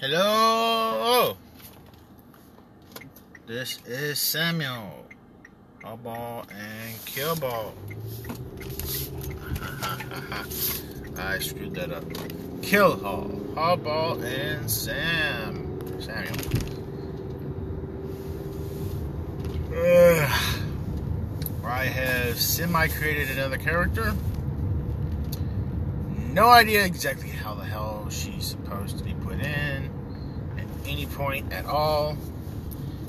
Hello. This is Samuel. Ball and kill ball. I screwed that up. Kill Hall, Hardball, and Sam. Samuel. Ugh. I have semi created another character. No idea exactly how the hell she's supposed to be put in at any point at all.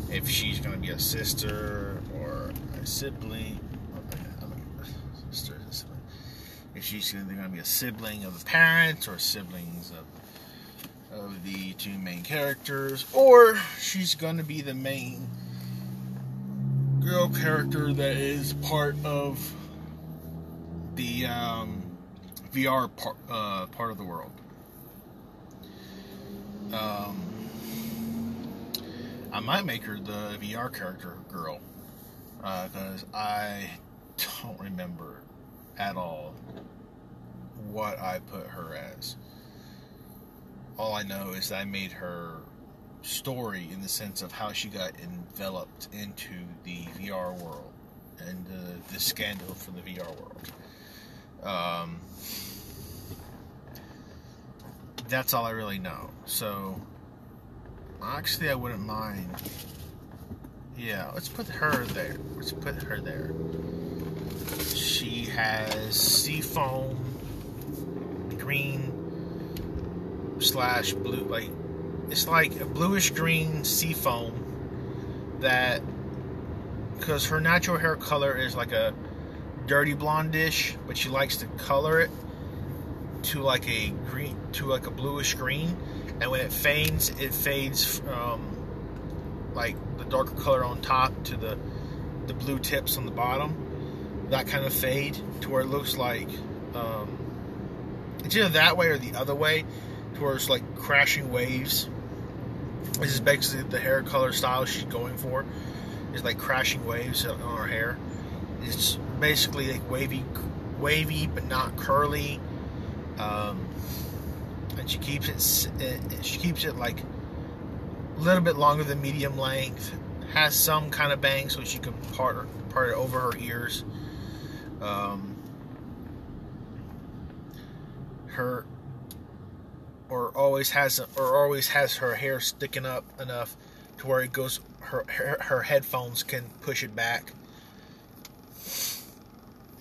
If she's going to be a sister or a sibling, sister, sibling. If she's going to be a sibling of the parents or siblings of of the two main characters, or she's going to be the main girl character that is part of the um, VR part, uh, part of the world. Um, I might make her the VR character girl because uh, I don't remember at all what I put her as. All I know is I made her story in the sense of how she got enveloped into the VR world and uh, the scandal from the VR world. Um, that's all I really know. So, actually, I wouldn't mind. Yeah, let's put her there. Let's put her there. She has seafoam, green slash blue, like it's like a bluish green seafoam that because her natural hair color is like a dirty blondish, but she likes to color it to like a green to like a bluish green, and when it fades, it fades from like the darker color on top to the the blue tips on the bottom. That kind of fade to where it looks like um, it's either that way or the other way, to where it's like crashing waves this is basically the hair color style she's going for. It's like crashing waves on her hair. It's basically like wavy, wavy but not curly. Um, and she keeps it. She keeps it like a little bit longer than medium length. Has some kind of bang so she can part part it over her ears. Um, her or always has or always has her hair sticking up enough to where it goes her her, her headphones can push it back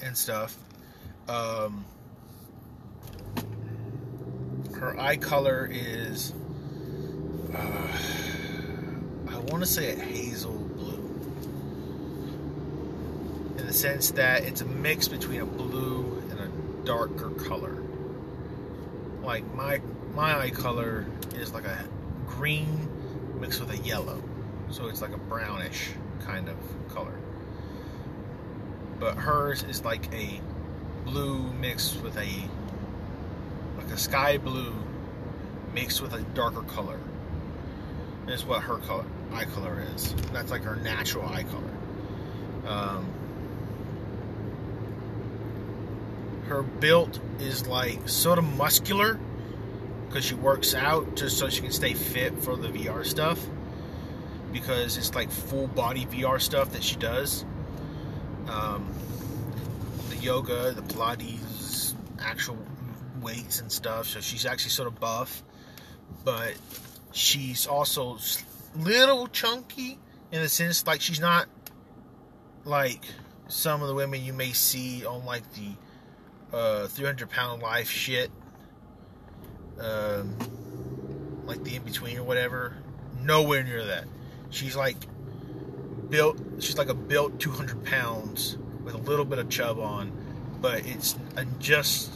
and stuff. Um, her eye color is uh, I want to say a hazel blue in the sense that it's a mix between a blue and a darker color. Like my my eye color is like a green mixed with a yellow. So it's like a brownish kind of color. But hers is like a blue mixed with a like a sky blue mixed with a darker color. Is what her color eye color is. That's like her natural eye color. Um, her build is like sort of muscular because she works out just so she can stay fit for the VR stuff. Because it's like full body VR stuff that she does. Um, the yoga, the Pilates, actual weights and stuff. So she's actually sort of buff, but she's also little chunky in the sense like she's not like some of the women you may see on like the uh, 300 pound life shit um, like the in between or whatever. Nowhere near that. She's like built. She's like a built 200 pounds with a little bit of chub on, but it's just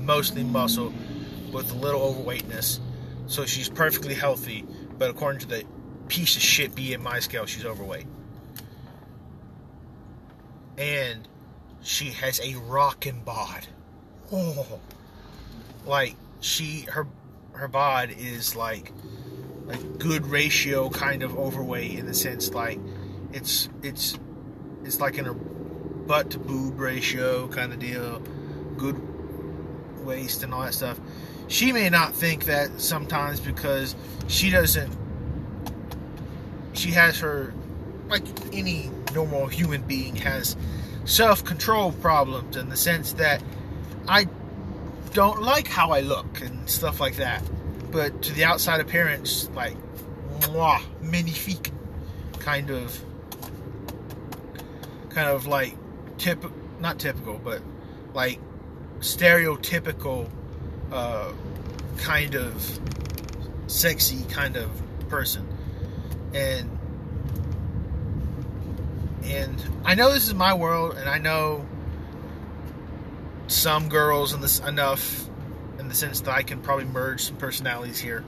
mostly muscle with a little overweightness. So she's perfectly healthy, but according to the piece of shit BMI scale, she's overweight. And she has a rockin' bod. Oh, like she her her bod is like a good ratio kind of overweight in the sense like it's it's it's like in a butt to boob ratio kind of deal good waist and all that stuff she may not think that sometimes because she doesn't she has her like any normal human being has self-control problems in the sense that I don't like how I look and stuff like that. But to the outside appearance, like mwah, magnifique kind of kind of like tip not typical, but like stereotypical uh, kind of sexy kind of person. And and I know this is my world, and I know some girls in this enough in the sense that I can probably merge some personalities here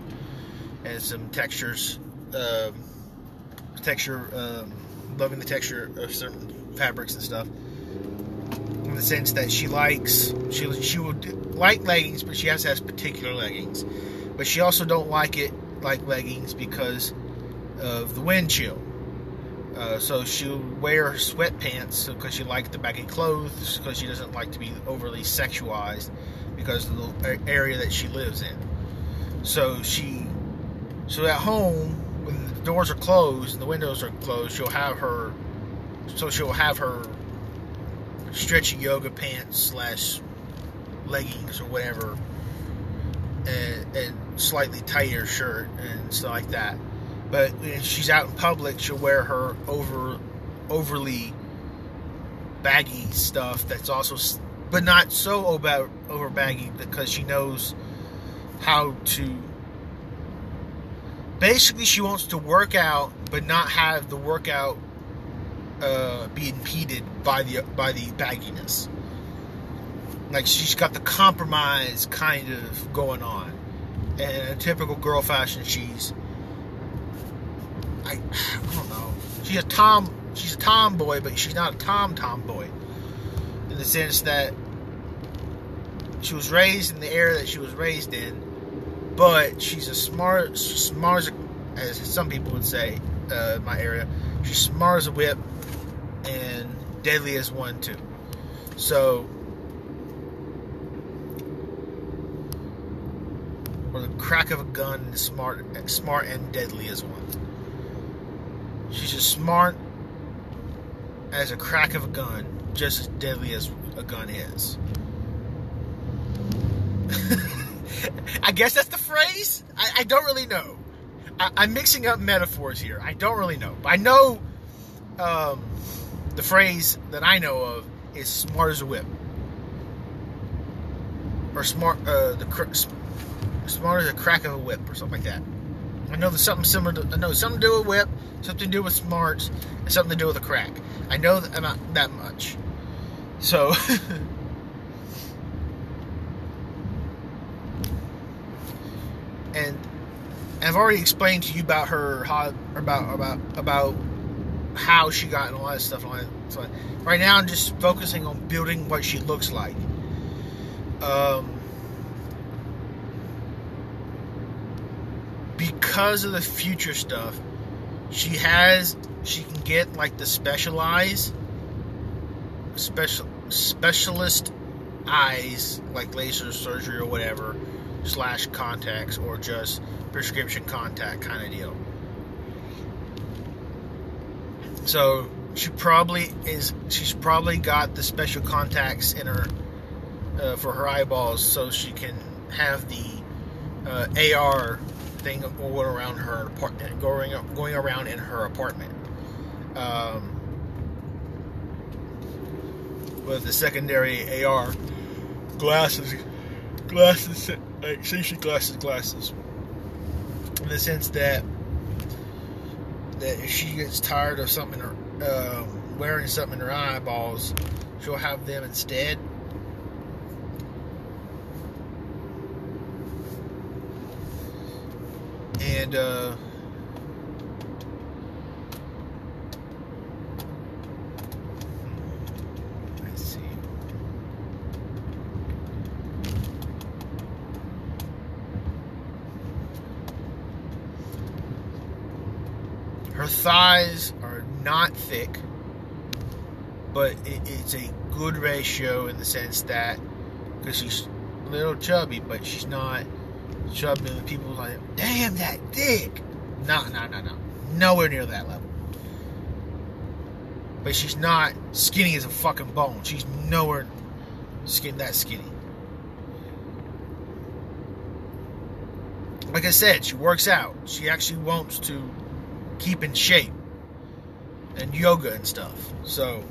and some textures, um, texture, um, loving the texture of certain fabrics and stuff. In the sense that she likes, she she would like leggings, but she has to have particular leggings. But she also don't like it like leggings because of the wind chill. Uh, so she'll wear sweatpants because she likes the baggy clothes because she doesn't like to be overly sexualized because of the area that she lives in. So she, so at home when the doors are closed and the windows are closed, she'll have her, so she'll have her stretchy yoga pants slash leggings or whatever, and, and slightly tighter shirt and stuff like that. But if she's out in public, she'll wear her over overly baggy stuff that's also but not so over, over baggy because she knows how to basically she wants to work out but not have the workout uh, be impeded by the by the bagginess like she's got the compromise kind of going on and a typical girl fashion she's I, I don't know. She's a tom. She's a tomboy, but she's not a tom tomboy, in the sense that she was raised in the era that she was raised in, but she's a smart, smart as some people would say, uh, my area. She's smart as a whip and deadly as one too. So, or the crack of a gun, smart, smart and deadly as one. She's as smart as a crack of a gun, just as deadly as a gun is. I guess that's the phrase. I, I don't really know. I, am mixing up metaphors here. I don't really know. I know um, the phrase that I know of is smart as a whip. Or smart, uh, the cr- smart as a crack of a whip, or something like that. I know there's something similar to, I know something to do with whip, something to do with smarts, and something to do with a crack. I know that, not that much. So, and I've already explained to you about her, about, about, about how she got and all that stuff. All. So right now, I'm just focusing on building what she looks like. Um, because of the future stuff, she has she can get like the specialized special specialist eyes like laser surgery or whatever slash contacts or just prescription contact kind of deal. So she probably is. She's probably got the special contacts in her uh, for her eyeballs, so she can have the uh, AR thing going around her apartment, going going around in her apartment. Um, with the secondary AR glasses, glasses, like essentially glasses, glasses. In the sense that that if she gets tired of something or uh, wearing something in her eyeballs, she'll have them instead. And uh, let's see. Her thighs are not thick, but it, it's a good ratio in the sense that because she's a little chubby, but she's not chubby. And people like, damn that thick. No, no, no, no, nowhere near that level. But she's not skinny as a fucking bone. She's nowhere skin that skinny. Like I said, she works out. She actually wants to keep in shape and yoga and stuff. So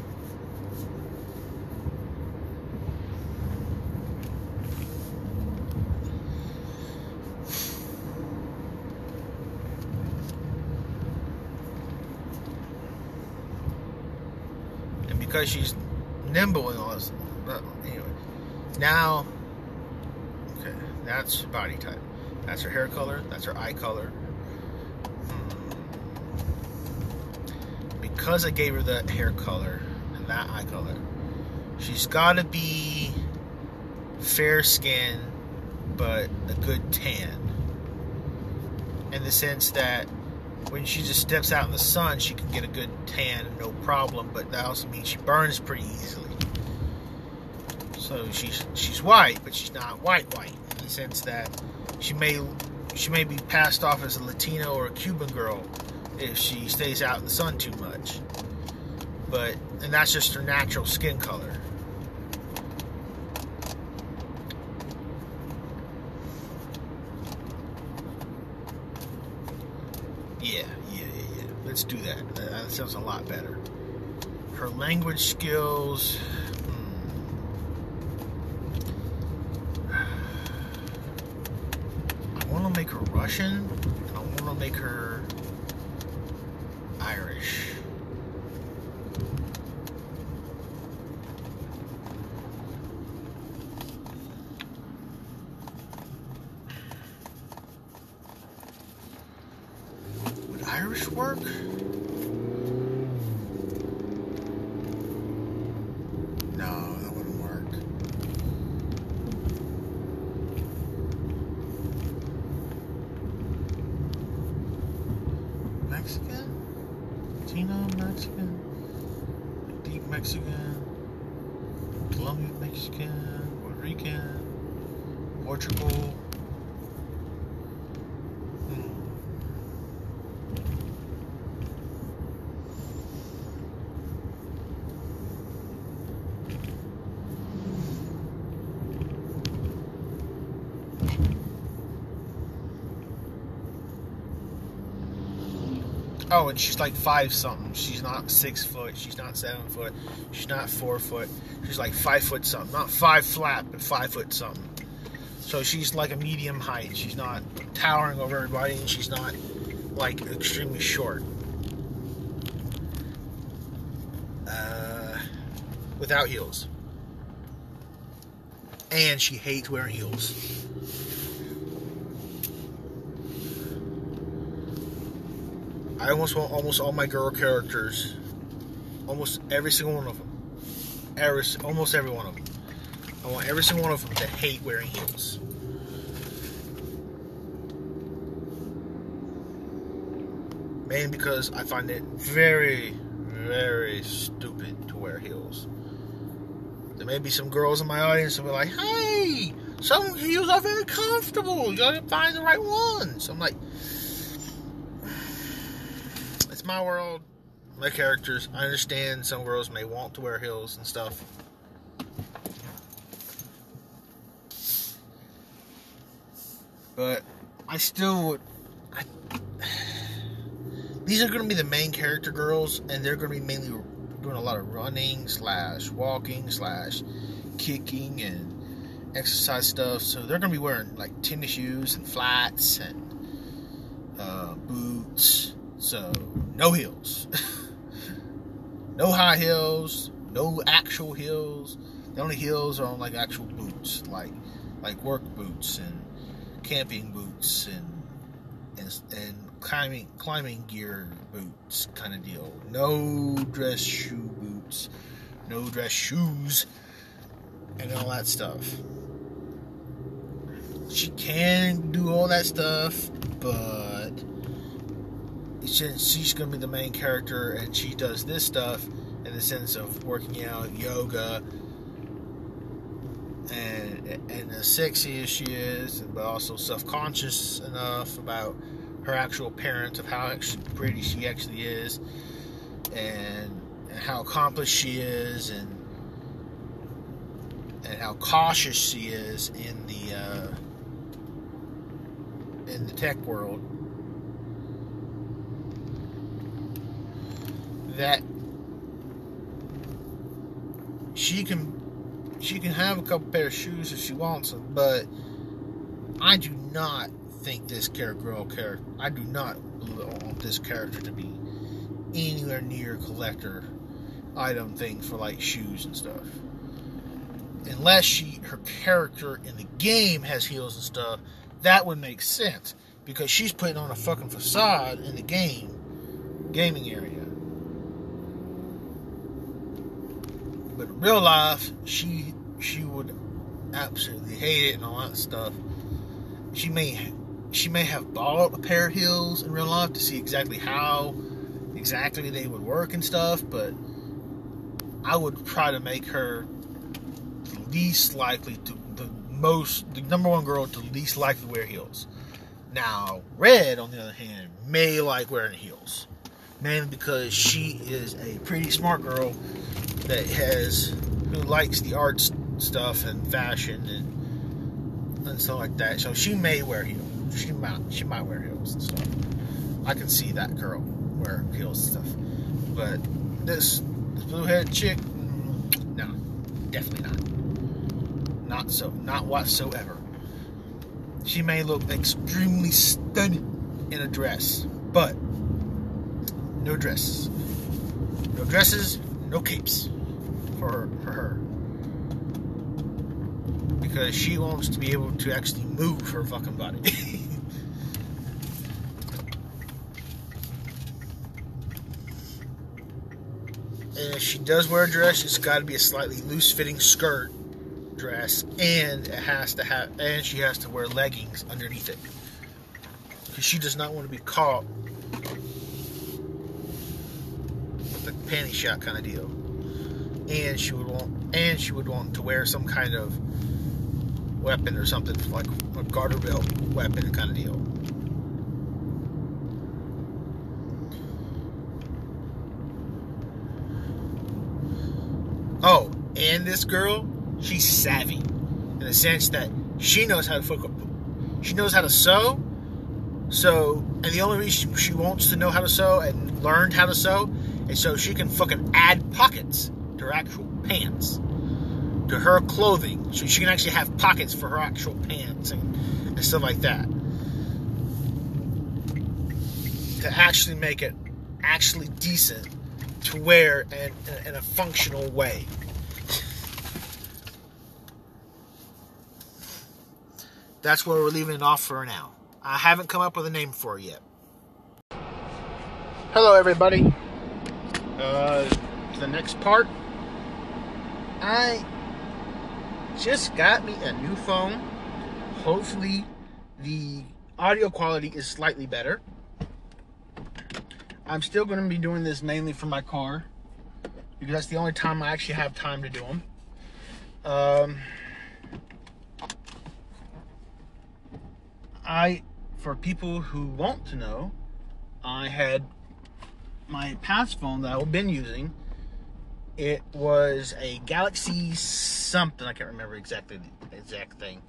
and because she's nimble and all this but anyway now okay that's body type that's her hair color that's her eye color because I gave her that hair color and that eye color, she's got to be fair skin, but a good tan. In the sense that when she just steps out in the sun, she can get a good tan, no problem. But that also means she burns pretty easily. So she's she's white, but she's not white white in the sense that she may she may be passed off as a Latino or a Cuban girl if she stays out in the sun too much. But, and that's just her natural skin color. Yeah, yeah, yeah, yeah. Let's do that. That sounds a lot better. Her language skills. Hmm. I want to make her Russian. I want to make her Irish. Would Irish work? No, that wouldn't work. Mexican? Latino Mexican, deep Mexican, Colombian Mexican, Puerto Rican, Portugal. Hmm. She's like five something. She's not six foot. She's not seven foot. She's not four foot. She's like five foot something. Not five flat, but five foot something. So she's like a medium height. She's not towering over everybody, and she's not like extremely short. Uh, without heels. And she hates wearing heels. I almost want almost all my girl characters, almost every single one of them, every, almost every one of them. I want every single one of them to hate wearing heels. Mainly because I find it very, very stupid to wear heels. There may be some girls in my audience who are like, hey, some heels are very comfortable. You gotta find the right ones. I'm like, it's my world, my characters. I understand some girls may want to wear heels and stuff. But I still would. I, these are going to be the main character girls, and they're going to be mainly doing a lot of running slash walking slash kicking and exercise stuff. So they're going to be wearing like tennis shoes and flats and uh, boots. So no heels, no high heels, no actual heels. The only heels are on like actual boots, like like work boots and camping boots and and, and climbing climbing gear boots kind of deal. No dress shoe boots, no dress shoes, and all that stuff. She can do all that stuff, but since she's going to be the main character and she does this stuff in the sense of working out, yoga, and and as sexy as she is, but also self-conscious enough about her actual appearance of how pretty she actually is, and, and how accomplished she is, and and how cautious she is in the uh, in the tech world. That she can she can have a couple pair of shoes if she wants them, but I do not think this character girl character I do not want this character to be anywhere near collector item thing for like shoes and stuff. Unless she her character in the game has heels and stuff, that would make sense. Because she's putting on a fucking facade in the game gaming area. But in real life, she she would absolutely hate it and all that stuff. She may she may have bought a pair of heels in real life to see exactly how exactly they would work and stuff, but I would try to make her least likely to the most the number one girl to least likely wear heels. Now, Red, on the other hand, may like wearing heels. Mainly because she is a pretty smart girl that has who likes the art stuff and fashion and and stuff like that. So she may wear heels. She might she might wear heels and stuff. I can see that girl wear heels and stuff. But this this blue headed chick, mm, no, definitely not. Not so, not whatsoever. She may look extremely stunning in a dress, but no dress. No dresses, no capes for her. Because she wants to be able to actually move her fucking body. and if she does wear a dress, it's got to be a slightly loose fitting skirt dress, and it has to have, and she has to wear leggings underneath it, because she does not want to be caught with the panty shot kind of deal and she would want and she would want to wear some kind of weapon or something like a garter belt weapon kind of deal. Oh, and this girl, she's savvy in the sense that she knows how to fuck up. She knows how to sew. So, and the only reason she wants to know how to sew and learned how to sew is so she can fucking add pockets her actual pants. To her clothing. So she can actually have pockets for her actual pants and, and stuff like that. To actually make it actually decent to wear in, in a functional way. That's where we're leaving it off for now. I haven't come up with a name for it yet. Hello everybody. Uh, the next part I just got me a new phone. Hopefully, the audio quality is slightly better. I'm still going to be doing this mainly for my car because that's the only time I actually have time to do them. Um, I, for people who want to know, I had my past phone that I've been using it was a Galaxy something. I can't remember exactly the exact thing,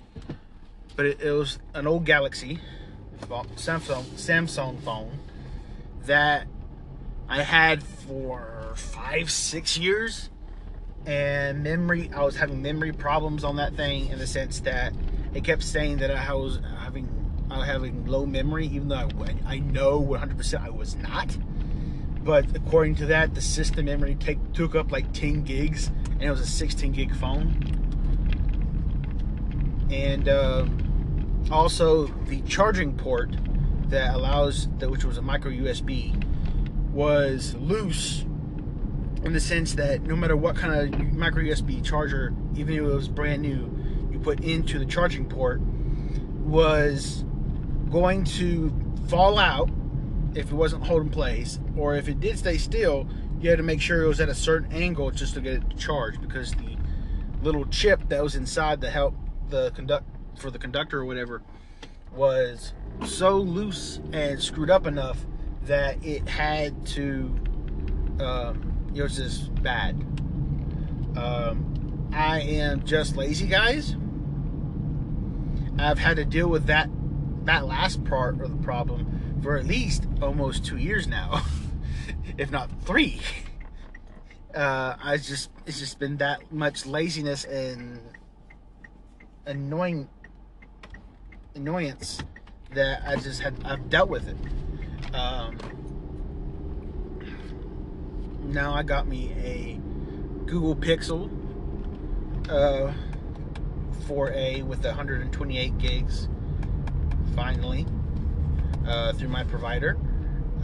but it, it was an old Galaxy Samsung Samsung phone that I had for five six years, and memory. I was having memory problems on that thing in the sense that it kept saying that I was having I was having low memory, even though I, I know 100% I was not but according to that, the system memory take, took up like 10 gigs, and it was a 16 gig phone. And uh, also the charging port that allows, which was a micro USB, was loose in the sense that no matter what kind of micro USB charger, even if it was brand new, you put into the charging port, was going to fall out if it wasn't holding place, or if it did stay still, you had to make sure it was at a certain angle just to get it charged because the little chip that was inside the help the conduct for the conductor or whatever was so loose and screwed up enough that it had to um, it was just bad. Um, i am just lazy guys. I've had to deal with that that last part of the problem for at least almost two years now if not three uh, i just it's just been that much laziness and annoying annoyance that I just had I've dealt with it. Um, now I got me a Google Pixel uh, 4A with 128 gigs finally uh, through my provider.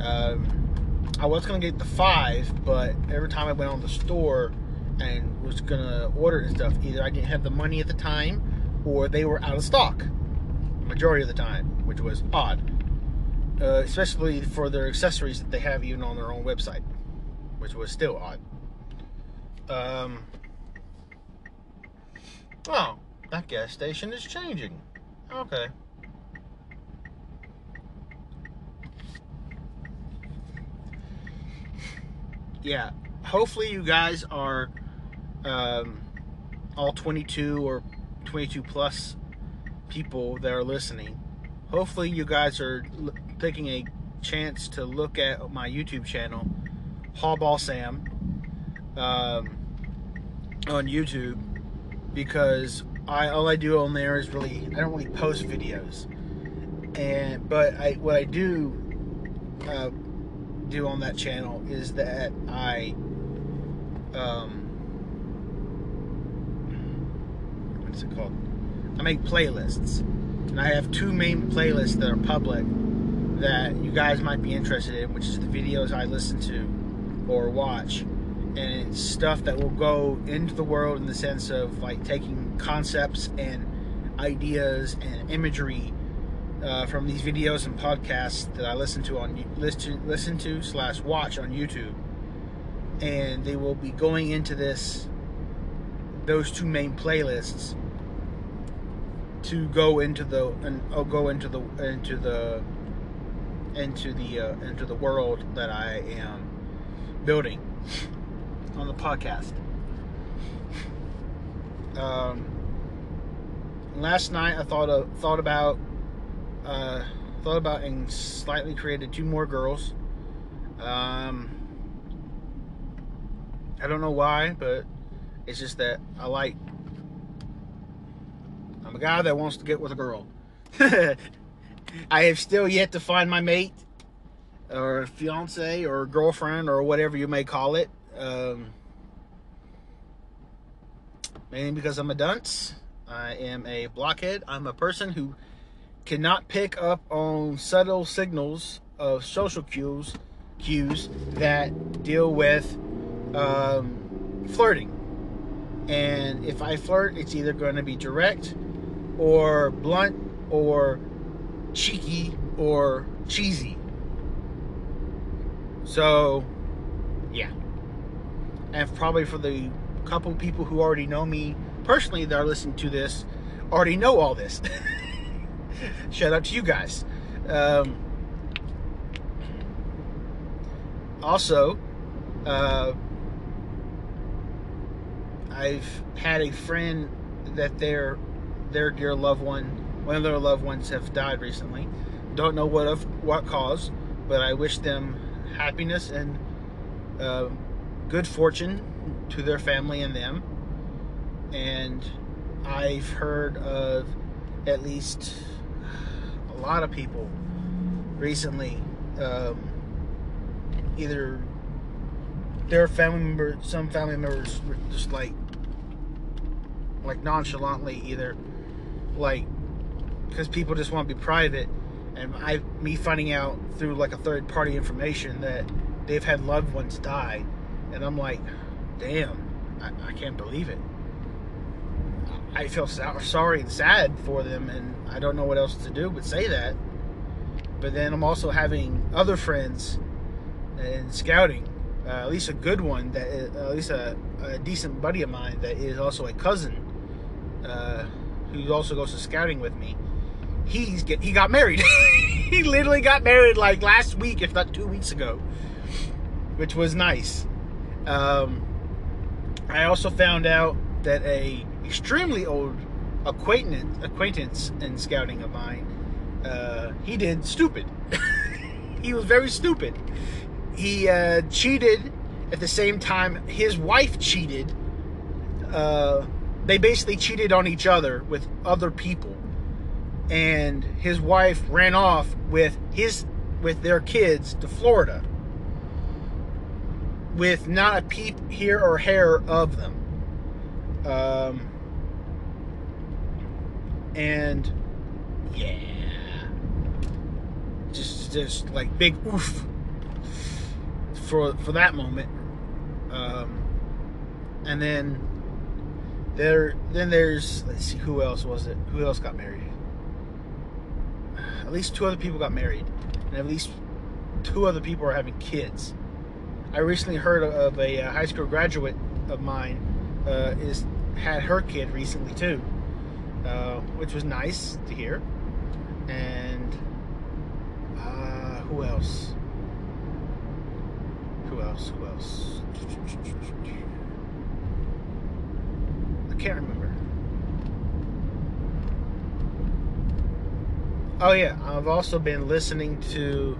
Um, I was gonna get the five, but every time I went on the store and was gonna order and stuff, either I didn't have the money at the time or they were out of stock majority of the time, which was odd. Uh, especially for their accessories that they have even on their own website, which was still odd. Um, oh, that gas station is changing. Okay. Yeah, hopefully you guys are um, all 22 or 22 plus people that are listening. Hopefully, you guys are l- taking a chance to look at my YouTube channel, Hallball Sam, um, on YouTube, because I all I do on there is really I don't really post videos, and but I what I do uh, do on that channel is that I um, what's it called? I make playlists. And I have two main playlists that are public that you guys might be interested in, which is the videos I listen to or watch. And it's stuff that will go into the world in the sense of like taking concepts and ideas and imagery uh, from these videos and podcasts that I listen to on listen listen to slash watch on YouTube, and they will be going into this those two main playlists to go into the and I'll go into the into the into the uh, into the world that I am building on the podcast. Um, last night I thought of, thought about uh, thought about and slightly created two more girls. Um, I don't know why, but it's just that I like I'm a guy that wants to get with a girl. I have still yet to find my mate, or fiance, or girlfriend, or whatever you may call it. Um, mainly because I'm a dunce. I am a blockhead. I'm a person who cannot pick up on subtle signals of social cues, cues that deal with um, flirting. And if I flirt, it's either going to be direct or blunt or cheeky or cheesy. So, yeah. And probably for the couple people who already know me personally that are listening to this, already know all this. Shout out to you guys. Um, also, uh, I've had a friend that they're their dear loved one, one of their loved ones, have died recently. Don't know what of what cause, but I wish them happiness and uh, good fortune to their family and them. And I've heard of at least lot of people recently, um, either their family members, some family members, just like like nonchalantly either like because people just want to be private. And I me finding out through like a third party information that they've had loved ones die. And I'm like damn I, I can't believe it I feel so, sorry and sad for them and I don't know what else to do but say that but then I'm also having other friends in scouting uh, at least a good one that is, at least a, a decent buddy of mine that is also a cousin uh, who also goes to scouting with me. He's get he got married. he literally got married like last week, if not two weeks ago, which was nice. Um, I also found out that a extremely old acquaintance acquaintance in scouting of mine, uh, he did stupid. he was very stupid. He uh, cheated at the same time his wife cheated. Uh, they basically cheated on each other with other people, and his wife ran off with his with their kids to Florida with not a peep here or hair of them. Um, and yeah, just just like big oof for for that moment. Um, and then there then there's let's see who else was it? Who else got married? At least two other people got married, and at least two other people are having kids. I recently heard of a uh, high school graduate of mine uh, is had her kid recently too, uh, which was nice to hear. And uh, who else? Who else? Who else? I can't remember. Oh yeah, I've also been listening to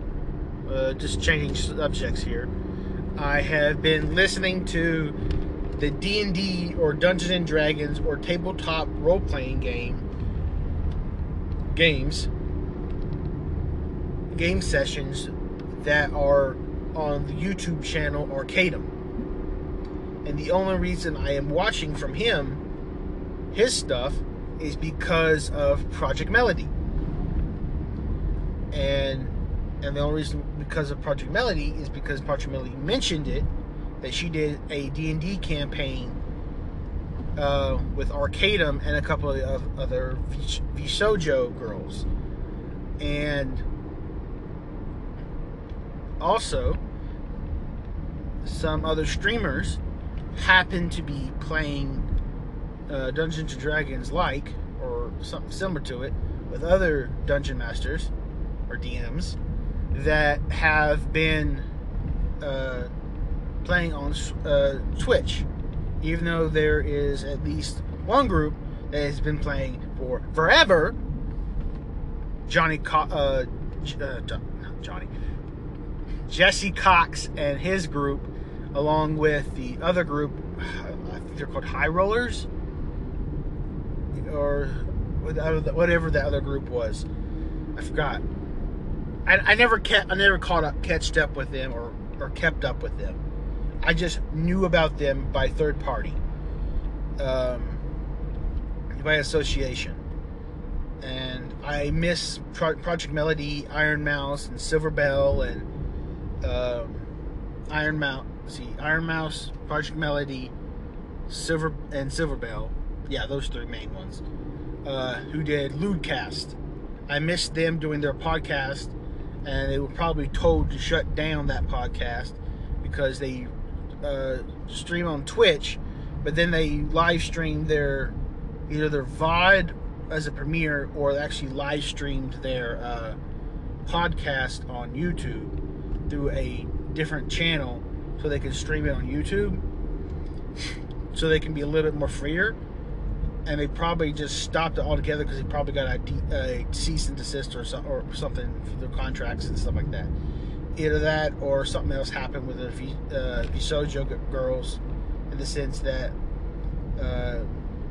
uh, just changing subjects here. I have been listening to the D&D or Dungeons and Dragons or tabletop role-playing game games game sessions that are on the YouTube channel Arcadum. And the only reason I am watching from him his stuff is because of Project Melody. And and the only reason because of Project Melody is because Project Melody mentioned it that she did a D&D campaign uh, with Arcadum and a couple of other VShojo girls. And also some other streamers happen to be playing uh, Dungeons and Dragons like or something similar to it with other dungeon masters or DMs that have been uh, playing on uh, Twitch, even though there is at least one group that has been playing for forever. Johnny, Co- uh, uh Johnny, Jesse Cox and his group, along with the other group, I think they're called High Rollers, or whatever the other group was. I forgot. I, I never kept, I never caught up, catched up with them or, or kept up with them. I just knew about them by third party, um, by association. And I miss Pro- Project Melody, Ironmouse, and Silvervale, and um, Ironmouse. See, Ironmouse, Project Melody, Silver, and Silvervale. Yeah, those three main ones. Uh, who did Lewdcast. I missed them doing their podcast and they were probably told to shut down that podcast because they uh, stream on Twitch, but then they live stream their either their VOD as a premiere or actually live streamed their uh, podcast on YouTube through a different channel so they can stream it on YouTube so they can be a little bit more freer and they probably just stopped it altogether because they probably got a, a, cease and desist or, so, or something for their contracts and stuff like that. Either that or something else happened with the uh, VShojo girls in the sense that uh,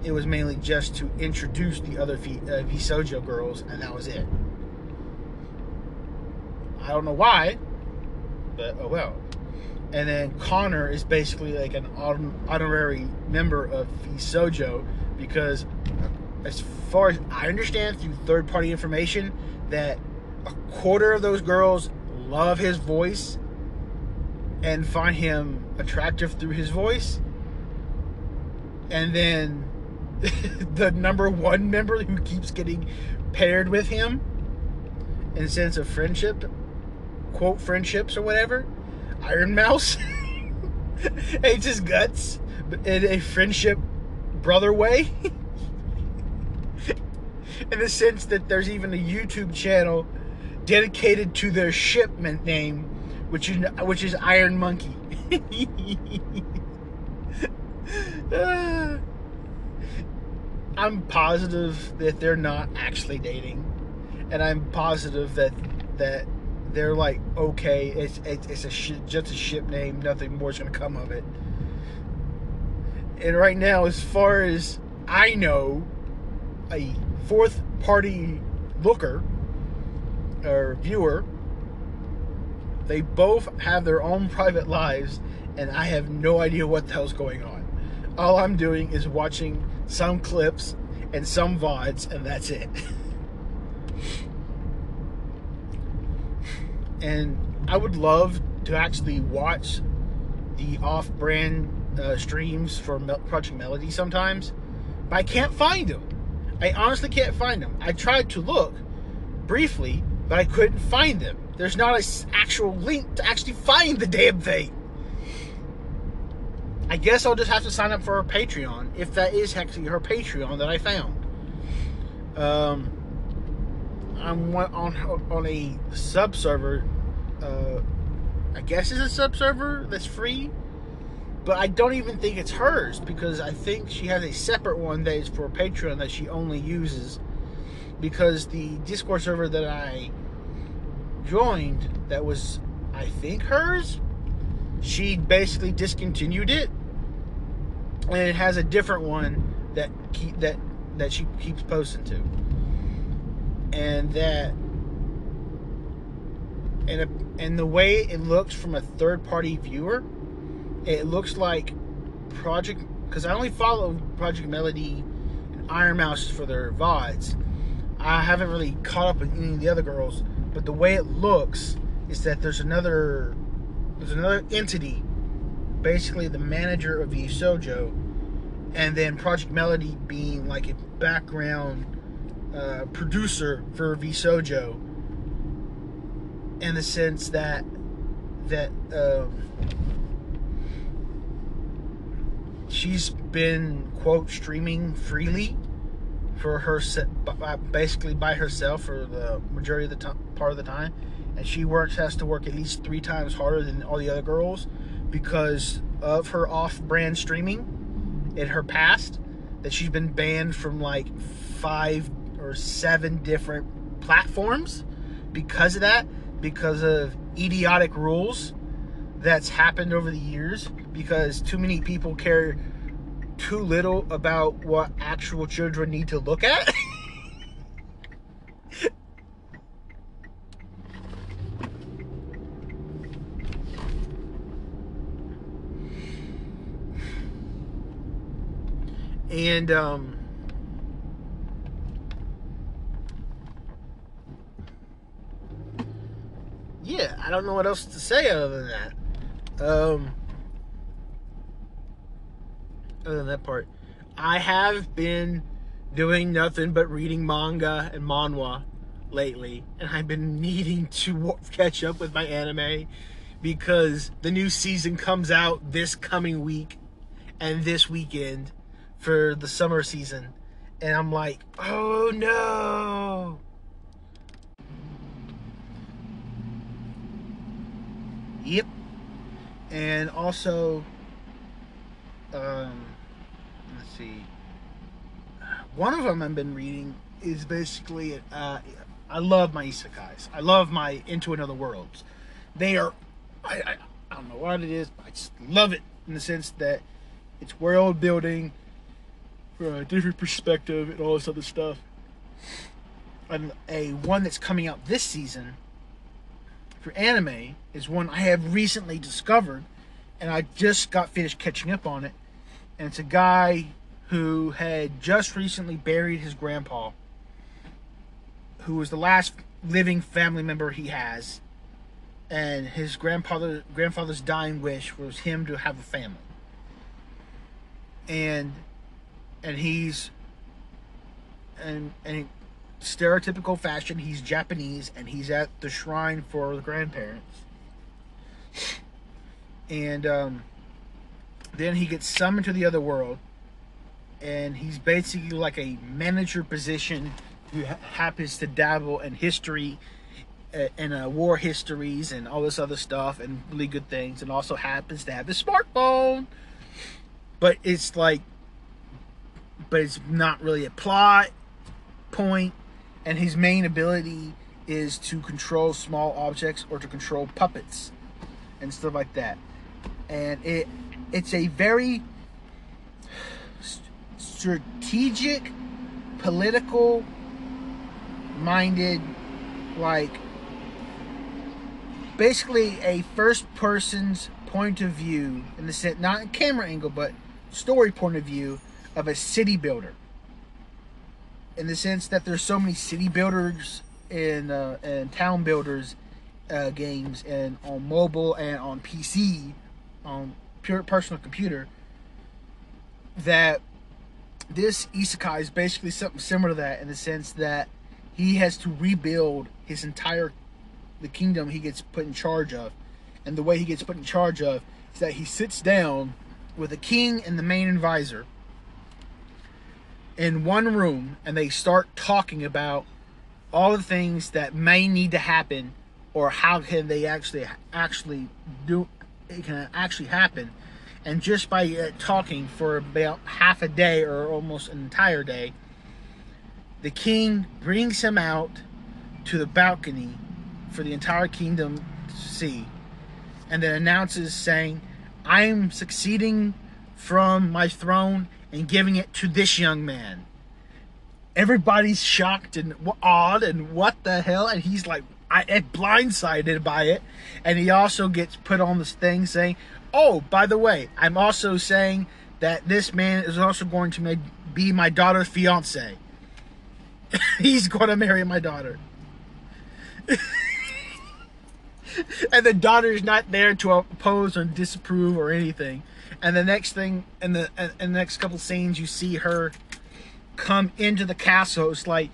it was mainly just to introduce the other v, uh, VShojo girls and that was it. I don't know why, but oh well. And then Connor is basically like an honorary member of VShojo because as far as I understand through third party information that a quarter of those girls love his voice and find him attractive through his voice. And then the number one member who keeps getting paired with him in sense of friendship, quote friendships or whatever, Ironmouse. hates his guts in a friendship brother way. in the sense that there's even a YouTube channel dedicated to their shipment name, which is which is Iron Monkey. I'm positive that they're not actually dating, and I'm positive that that they're like okay. It's it's, it's a sh- just a ship name. Nothing more is gonna come of it. And right now, as far as I know, a fourth party looker or viewer, they both have their own private lives, and I have no idea what the hell's going on. All I'm doing is watching some clips and some VODs, and that's it. and I would love to actually watch the off brand uh, streams for Mel- Project Melody sometimes, but I can't find them. I honestly can't find them. I tried to look briefly, but I couldn't find them. There's not an actual link to actually find the damn thing. I guess I'll just have to sign up for her Patreon if that is actually her Patreon that I found. Um, I'm on on a sub server. Uh, I guess it's a sub server that's free, but I don't even think it's hers because I think she has a separate one that is for Patreon that she only uses. Because the Discord server that I joined, that was I think hers, she basically discontinued it, and it has a different one that keep that that she keeps posting to, and that and a, and the way it looks from a third party viewer, it looks like Project because I only follow Project Melody and Ironmouse for their VODs. I haven't really caught up with any of the other girls, but the way it looks is that there's another there's another entity, basically the manager of VShojo, and then Project Melody being like a background uh, producer for VShojo in the sense that that um, she's been quote streaming freely for her basically by herself for the majority of the time, part of the time. And she works has to work at least three times harder than all the other girls because of her off-brand streaming in her past that she's been banned from like five or seven different platforms because of that because of idiotic rules that's happened over the years because too many people care too little about what actual children need to look at and um, yeah, I don't know what else to say other than that. Um, other than that part, I have been doing nothing but reading manga and manhwa lately, and I've been needing to catch up with my anime because the new season comes out this coming week and this weekend for the summer season. And I'm like, oh no. Yep. And also, um, see. One of them I've been reading is basically, uh, I love my isekais. I love my Into Another Worlds. They are, I, I, I don't know what it is, but I just love it in the sense that it's world building from a different perspective and all this other stuff. And a one that's coming out this season for anime is one I have recently discovered, and I just got finished catching up on it. And it's a guy who had just recently buried his grandpa, who was the last living family member he has, and his grandfather grandfather's dying wish was him to have a family. And and he's and and stereotypical fashion he's japanese and he's at the shrine for the grandparents and um then he gets summoned to the other world, and he's basically like a manager position who ha- happens to dabble in history uh, and uh, war histories and all this other stuff and really good things, and also happens to have the smartphone. But it's like, but it's not really a plot point, and his main ability is to control small objects or to control puppets and stuff like that. And it it's a very strategic, political minded, like basically a first person's point of view in the sense not a camera angle but story point of view of a city builder. In the sense that there's so many city builders and uh, and town builders uh, games and on mobile and on PC on pure personal computer that this isekai is basically something similar to that in the sense that he has to rebuild his entire the kingdom he gets put in charge of. And the way he gets put in charge of is that he sits down with the king and the main advisor in one room and they start talking about all the things that may need to happen or how can they actually actually do it can actually happen and just by uh, talking for about half a day or almost an entire day the king brings him out to the balcony for the entire kingdom to see. And then announces saying i'm succeeding from my throne and giving it to this young man. Everybody's shocked and awed and what the hell? And he's like I, blindsided by it. And he also gets put on this thing saying oh by the way i'm also saying that this man is also going to make, be my daughter's fiance he's going to marry my daughter and the daughter's not there to oppose or disapprove or anything and the next thing in the in the next couple scenes you see her come into the castle. It's like,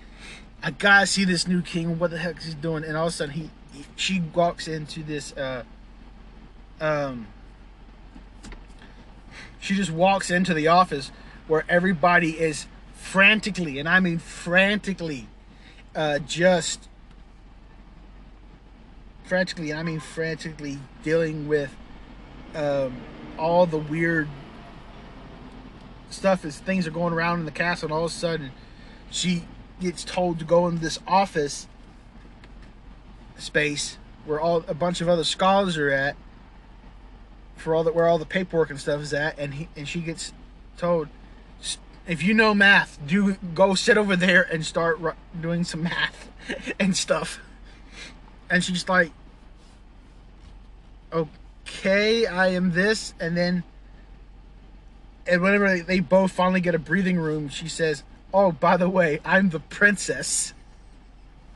I gotta see this new king. What the heck is he doing? And all of a sudden, he, he she walks into this. Uh, um, she just walks into the office where everybody is frantically, and I mean frantically, uh, just frantically, and I mean frantically dealing with um, all the weird stuff as things are going around in the castle, and all of a sudden she gets told to go in this office space where all a bunch of other scholars are at for all that where all the paperwork and stuff is at and he and she gets told if you know math do go sit over there and start doing some math and stuff and she's like okay i am this and then and whenever they, both finally get a breathing room, she says, "Oh, by the way, I'm the princess."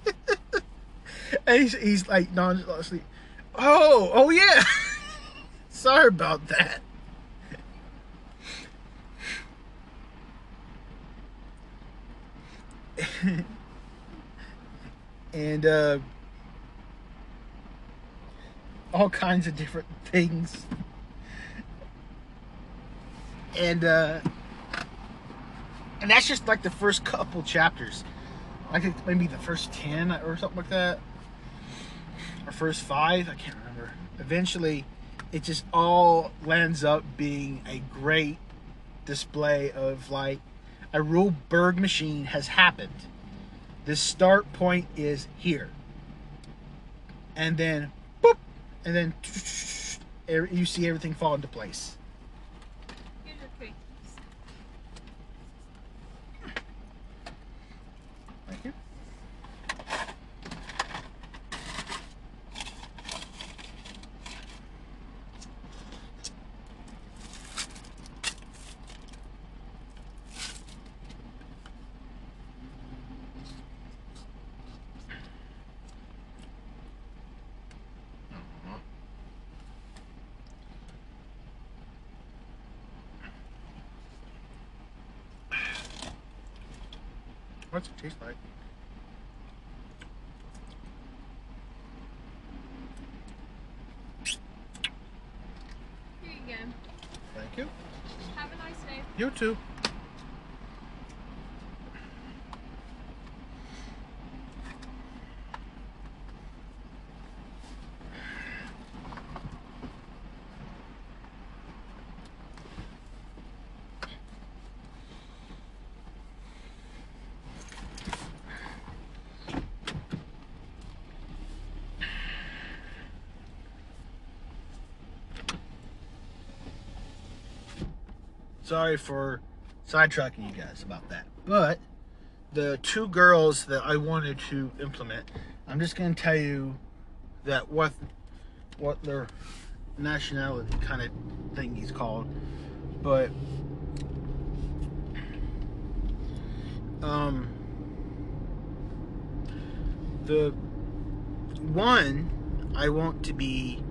and he's, he's like nonchalantly, "Oh, oh yeah, sorry about that." and uh, all kinds of different things and uh, and that's just like the first couple chapters. Like maybe the first ten or something like that, or first five. I can't remember. Eventually, it just all lands up being a great display of like a real Berg machine has happened. The start point is here, and then boop, and then er, you see everything fall into place it taste like? Here you go. Thank you. You too. Sorry for sidetracking you guys about that. But the two girls that I wanted to implement, I'm just going to tell you that what what their nationality kind of thing he's called. But um the one I want to be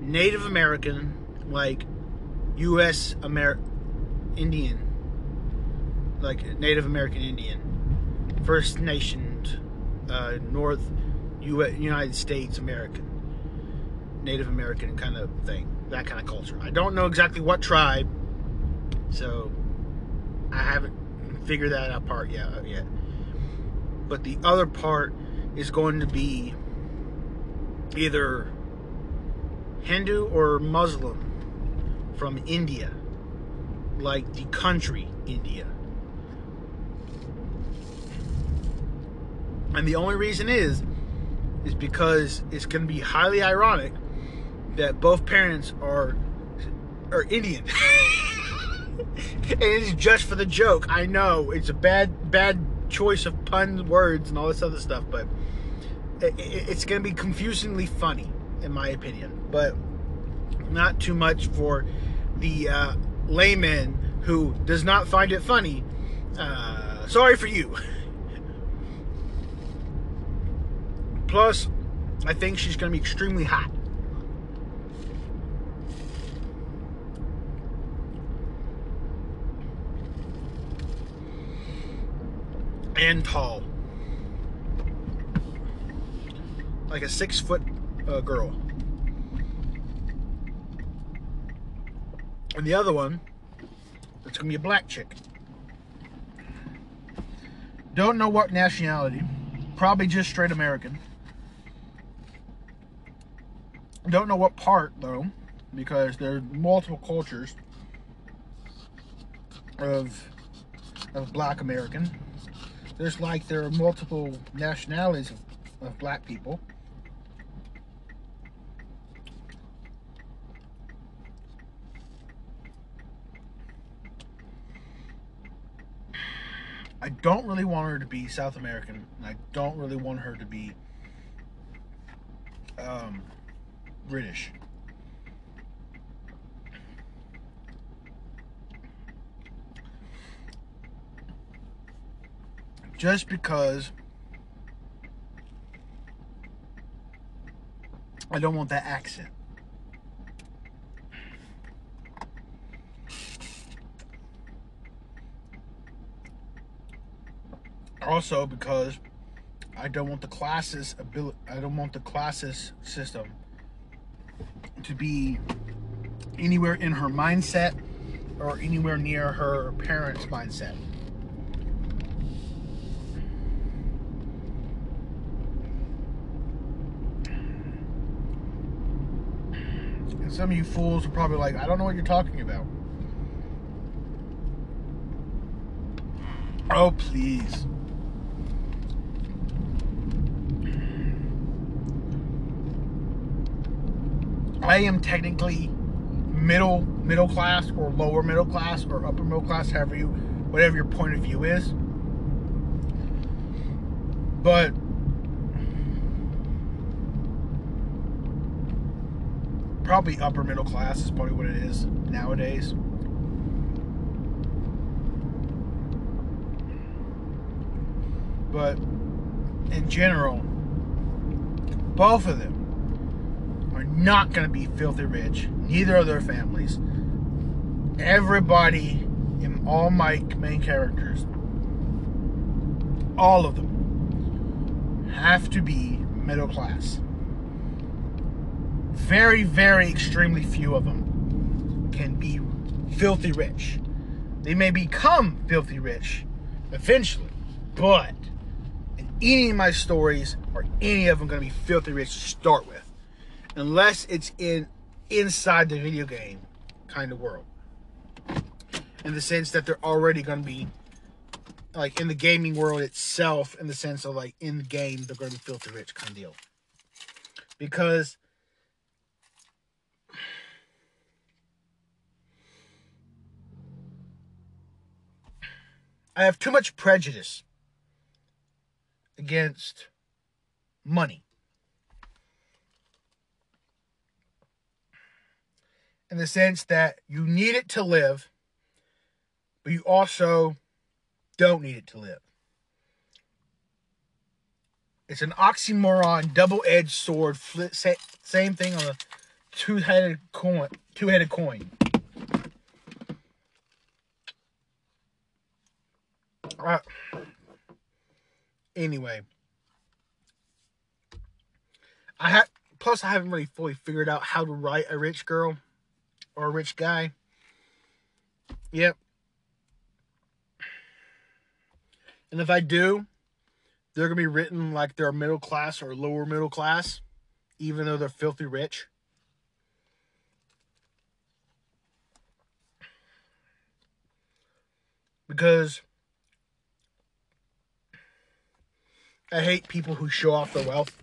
Native American like U.S. Amer Indian, like Native American Indian, First Nations, uh, North U- United States American, Native American kind of thing, that kind of culture. I don't know exactly what tribe, so I haven't figured that out part yet. Uh, yet. But the other part is going to be either Hindu or Muslim from India, like the country India. And the only reason is, is because it's going to be highly ironic that both parents are are Indian. it's just for the joke. I know it's a bad bad choice of pun words and all this other stuff, but it's going to be confusingly funny in my opinion. But not too much for the uh, layman who does not find it funny. Uh, sorry for you. Plus, I think she's going to be extremely hot. And tall. Like a six foot uh, girl. And the other one, that's gonna be a black chick. Don't know what nationality. Probably just straight American. Don't know what part though, because there's multiple cultures of of black American. There's like there are multiple nationalities of, of black people. I don't really want her to be South American. I don't really want her to be um, British. Just because I don't want that accent. Also because I don't want the classes ability I don't want the classes system to be anywhere in her mindset or anywhere near her parents' mindset. And some of you fools are probably like, I don't know what you're talking about. Oh, please. I am technically middle middle class or lower middle class or upper middle class, however you whatever your point of view is. But probably upper middle class is probably what it is nowadays. But in general, both of them not going to be filthy rich. Neither are their families. Everybody in all my main characters, all of them, have to be middle class. Very, very extremely few of them can be filthy rich. They may become filthy rich eventually, but in any of my stories are any of them going to be filthy rich to start with, unless it's in inside the video game kind of world. In the sense that they're already going to be like in the gaming world itself, in the sense of like in the game, they're going to be filthy rich kind of deal. Because I have too much prejudice against money. In the sense that you need it to live, but you also don't need it to live. It's an oxymoron, double-edged sword, flip, same thing on a two-headed coin. Two-headed coin. Uh, anyway, I have. Plus, I haven't really fully figured out how to write a rich girl or a rich guy. Yep. And if I do, they're gonna be written like they're middle class or lower middle class, even though they're filthy rich. Because I hate people who show off their wealth.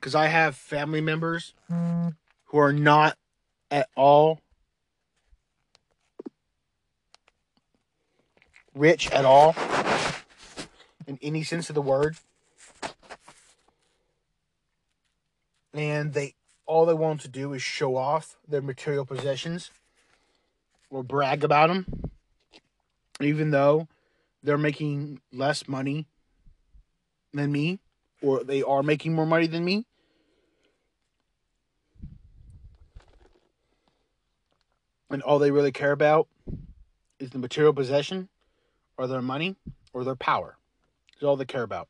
Because I have family members who are not at all rich at all in any sense of the word. And they all they want to do is show off their material possessions or brag about them, even though they're making less money than me, or they are making more money than me. And all they really care about is the material possession, or their money, or their power. Is all they care about.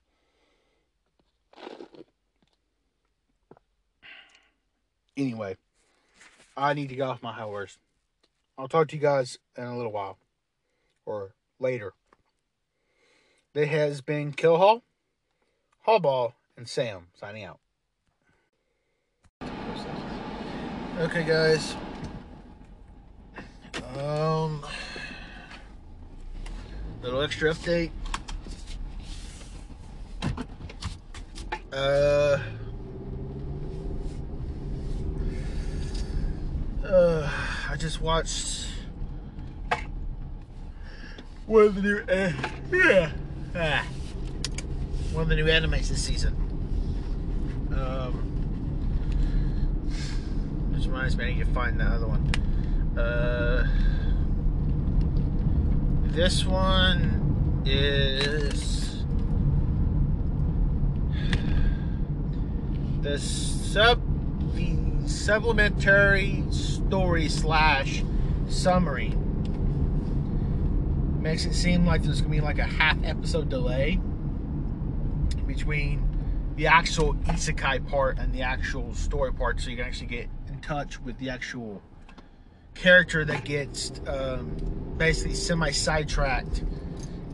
Anyway, I need to get off my high horse. I'll talk to you guys in a little while, or later. There has been Kill Hall. Hallball, and Sam signing out. Okay, guys. Um, little extra update. Uh, uh, I just watched one of the new, uh, yeah, ah one of the new animes this season. Um, which reminds me, I need to find that other one. Uh, this one is the sub the supplementary story slash summary. Makes it seem like there's gonna be like a half episode delay between the actual isekai part and the actual story part so you can actually get in touch with the actual character that gets um, basically semi sidetracked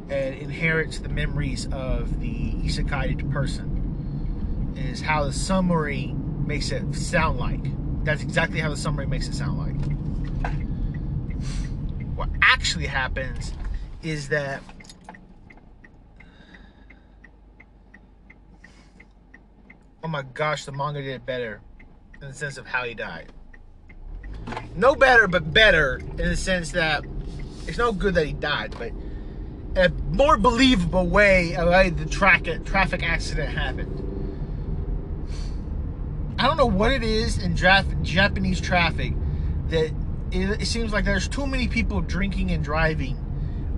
and inherits the memories of the isekai person is how the summary makes it sound like that's exactly how the summary makes it sound like what actually happens is that oh my gosh, the manga did it better in the sense of how he died. No better, but better in the sense that it's no good that he died, but a more believable way of how the track, traffic accident happened. I don't know what it is in Japanese traffic that it, it seems like there's too many people drinking and driving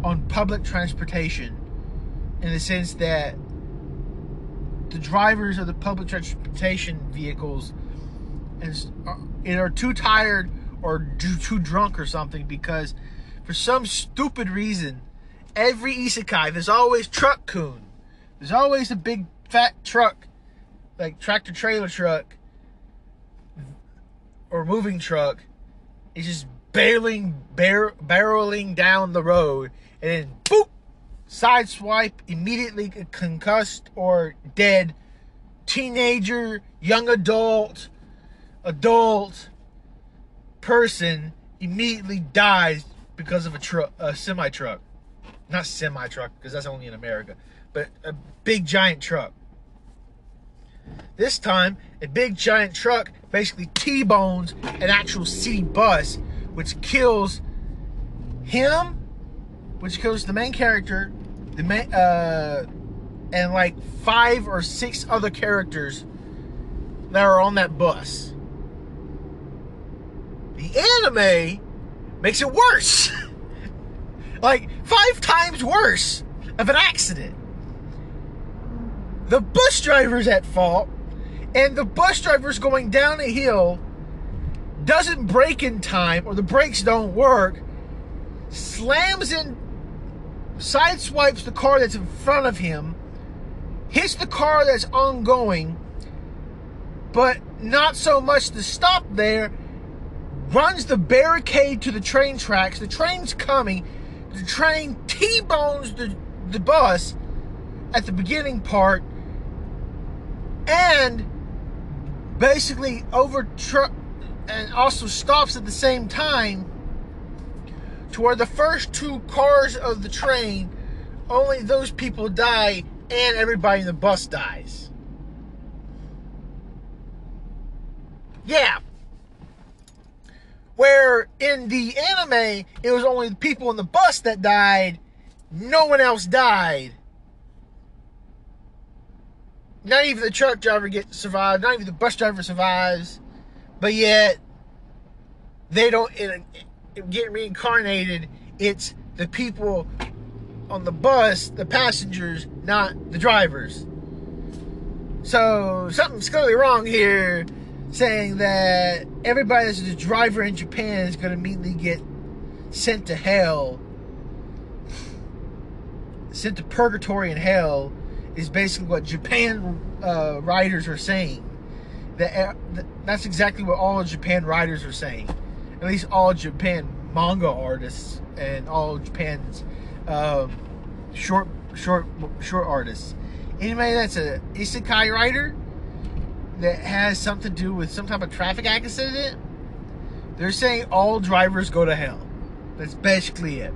on public transportation in the sense that the drivers of the public transportation vehicles is are too tired or too drunk or something because for some stupid reason every isekai there's always Truck-kun. There's always a big fat truck like tractor trailer truck or moving truck is just barreling, bar- barreling down the road, and then boop, sideswipe, immediately concussed or dead teenager, young adult, adult person immediately dies because of a truck, a semi truck, not semi truck because that's only in America, but a big giant truck. This time, a big giant truck basically T-bones an actual city bus, which kills him, which kills the main character, the main, uh, and like five or six other characters that are on that bus. The anime makes it worse. like five times worse of an accident. The bus driver's at fault, and the bus driver's going down a hill, doesn't brake in time, or the brakes don't work, slams in, sideswipes the car that's in front of him, hits the car that's ongoing, but not so much to stop there, runs the barricade to the train tracks. The train's coming. The train T-bones the, the bus at the beginning part and basically over and also stops at the same time to where the first two cars of the train only those people die and everybody in the bus dies. Yeah. Where in the anime, it was only the people in the bus that died, no one else died. Not even the truck driver gets survived, not even the bus driver survives, but yet they don't it, it, get reincarnated. It's the people on the bus, the passengers, not the drivers. So something's clearly wrong here, saying that everybody that's a driver in Japan is going to immediately get sent to hell, sent to purgatory and hell, is basically what Japan uh, writers are saying. That, uh, that's exactly what all Japan writers are saying. At least all Japan manga artists and all Japan's um, short, short, short artists. Anybody that's a isekai writer that has something to do with some type of traffic accident, they're saying all drivers go to hell. That's basically it.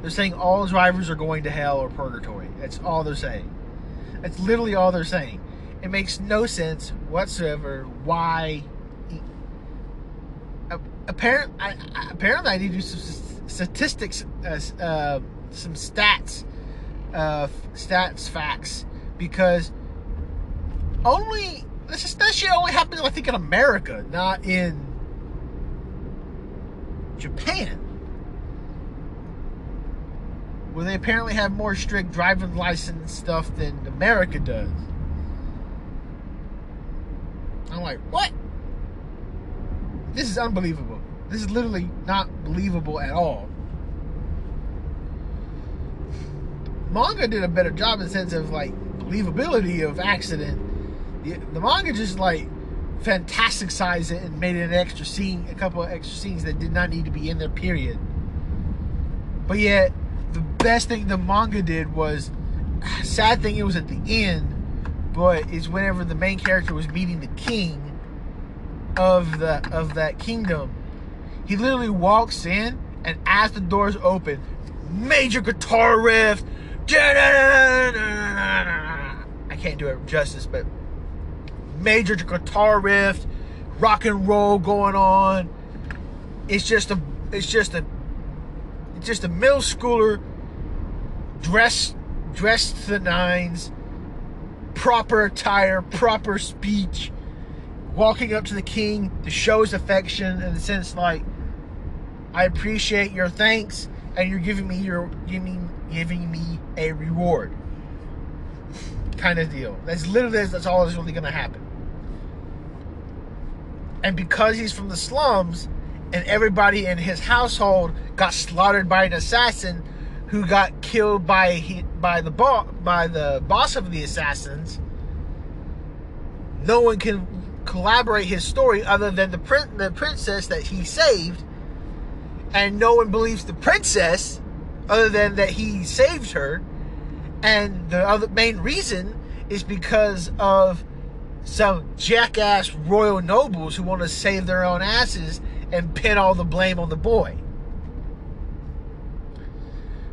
They're saying all drivers are going to hell or purgatory. That's all they're saying. That's literally all they're saying. It makes no sense whatsoever why. Apparently, apparently, I need to do some statistics, uh, uh, some stats, uh, stats facts, because only this is that shit only happens, I think, in America, not in Japan where they apparently have more strict driving license stuff than America does. I'm like, what? This is unbelievable. This is literally not believable at all. Manga did a better job in the sense of like believability of accident. The, manga just like fantastic sized it and made it an extra scene, a couple of extra scenes that did not need to be in there, period. But yet, the best thing the manga did was sad thing it was at the end but is whenever the main character was meeting the king of the of that kingdom. He literally walks in and as the doors open major guitar riff. I can't do it justice but major guitar riff rock and roll going on it's just a it's just a it's just a middle schooler dressed dressed to the nines, proper attire, proper speech, walking up to the king to show his affection in the sense like I appreciate your thanks and you're giving me your giving giving me a reward. Kind of deal. That's literally that's all that's really gonna happen. And because he's from the slums, and everybody in his household got slaughtered by an assassin who got killed by by the boss by the boss of the assassins. No one can collaborate his story other than the prin- the princess that he saved, and no one believes the princess other than that he saved her. And the other main reason is because of some jackass royal nobles who want to save their own asses and pin all the blame on the boy.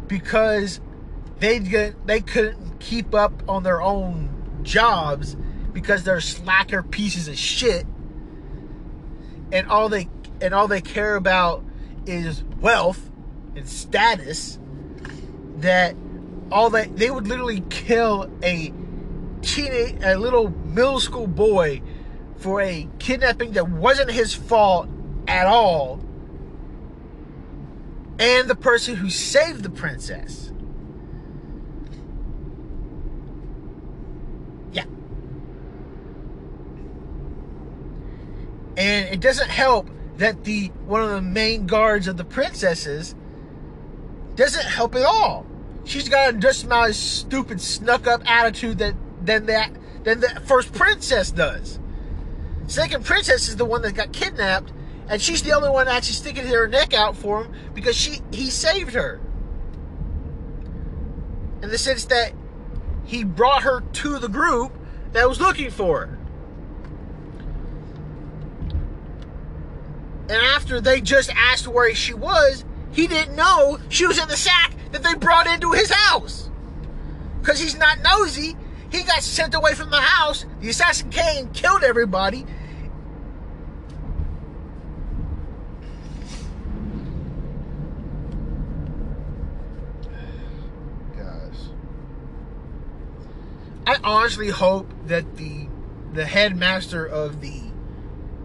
Because they they couldn't keep up on their own jobs because they're slacker pieces of shit and all they and all they care about is wealth and status that all that they would literally kill a teenage a little middle school boy for a kidnapping that wasn't his fault at all and the person who saved the princess. Yeah. And it doesn't help that the one of the main guards of the princesses doesn't help at all. She's got just as stupid snuck up attitude that than that than the first princess does. Second princess is the one that got kidnapped, and she's the only one actually sticking her neck out for him because she he saved her. In the sense that he brought her to the group that was looking for her. And after they just asked where she was, he didn't know she was in the sack that they brought into his house. Because he's not nosy. He got sent away from the house. The assassin came, killed everybody. Guys. I honestly hope that the the headmaster of the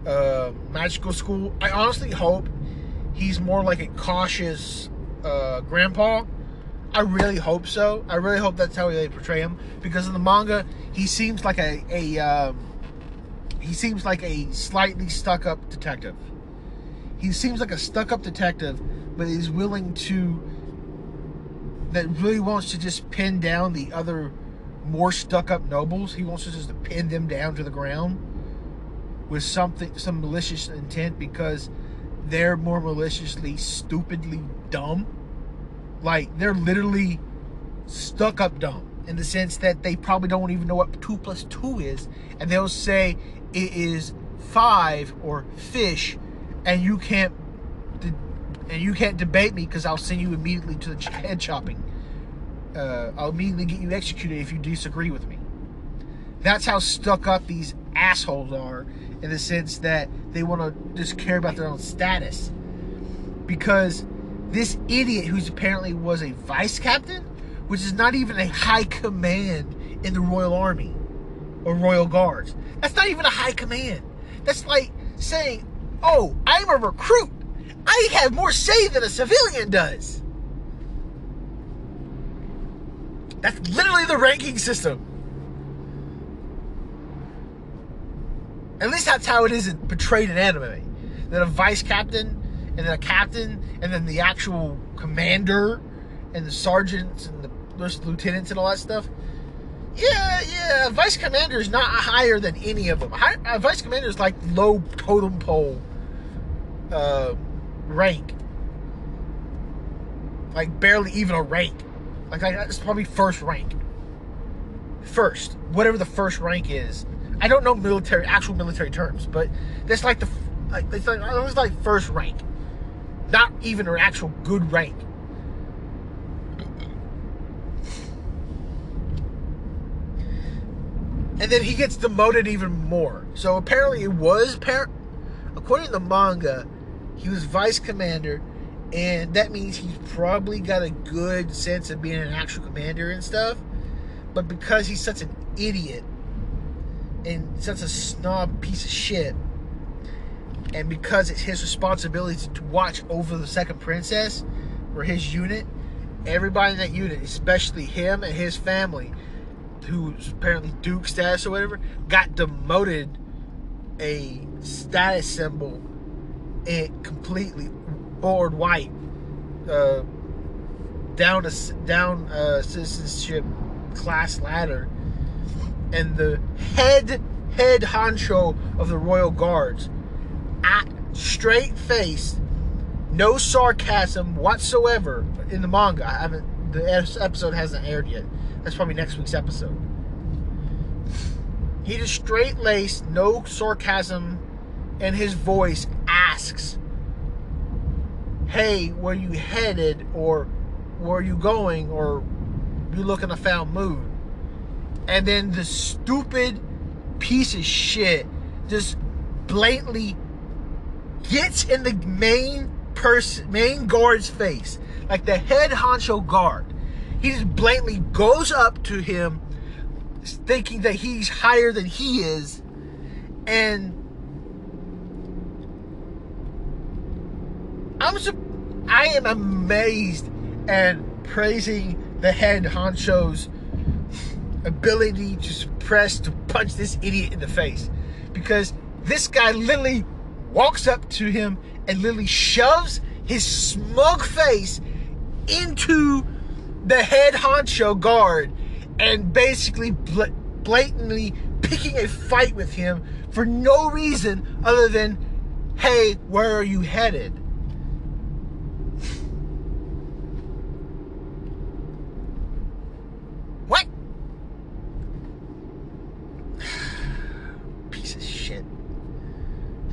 uh, magical school, I honestly hope he's more like a cautious uh, grandpa I really hope so. I really hope that's how they portray him because in the manga he seems like a a um, he seems like a slightly stuck up detective. He seems like a stuck up detective, but he's willing to that really wants to just pin down the other more stuck up nobles. He wants to just pin them down to the ground with something some malicious intent because they're more maliciously stupidly dumb like they're literally stuck up dumb in the sense that they probably don't even know what two plus two is, and they'll say it is five or fish, and you can't and you can't debate me because I'll send you immediately to the head chopping. Uh, I'll immediately get you executed if you disagree with me. That's how stuck up these assholes are in the sense that they want to just care about their own status. Because this idiot who's apparently was a vice captain, which is not even a high command in the Royal Army or Royal Guards. That's not even a high command. That's like saying, oh, I'm a recruit. I have more say than a civilian does. That's literally the ranking system. At least that's how it is portrayed in anime. That a vice captain and then a captain, and then the actual commander, and the sergeants, and the lieutenants, and all that stuff. Yeah, yeah, vice commander is not higher than any of them. Vice commander is like low totem pole uh, rank, like barely even a rank. Like, like it's probably first rank. First, whatever the first rank is. I don't know military, actual military terms, but that's like the like it's like it's like first rank not even an actual good rank. And then he gets demoted even more. So apparently it was, par- according to the manga, he was vice commander, and that means he's probably got a good sense of being an actual commander and stuff. But because he's such an idiot and such a snob piece of shit, and because it's his responsibility to watch over the second princess or his unit, everybody in that unit, especially him and his family, who's apparently Duke status or whatever, got demoted a status symbol and completely board white uh, down a down a citizenship class ladder, and the head head honcho of the royal guards at straight face no sarcasm whatsoever in the manga. I haven't. The episode hasn't aired yet. That's probably next week's episode. He just straight laced, no sarcasm in his voice, asks, Hey, where you headed? Or where you going? Or you look in a foul mood? And then the stupid piece of shit just blatantly gets in the main person, main guard's face, like the head honcho guard. He just blatantly goes up to him, thinking that he's higher than he is, and I'm I am amazed and praising the head honcho's ability to suppress to punch this idiot in the face because this guy literally walks up to him and literally shoves his smug face into the head honcho guard and basically bl- blatantly picking a fight with him for no reason other than, hey, where are you headed? What? Piece of shit.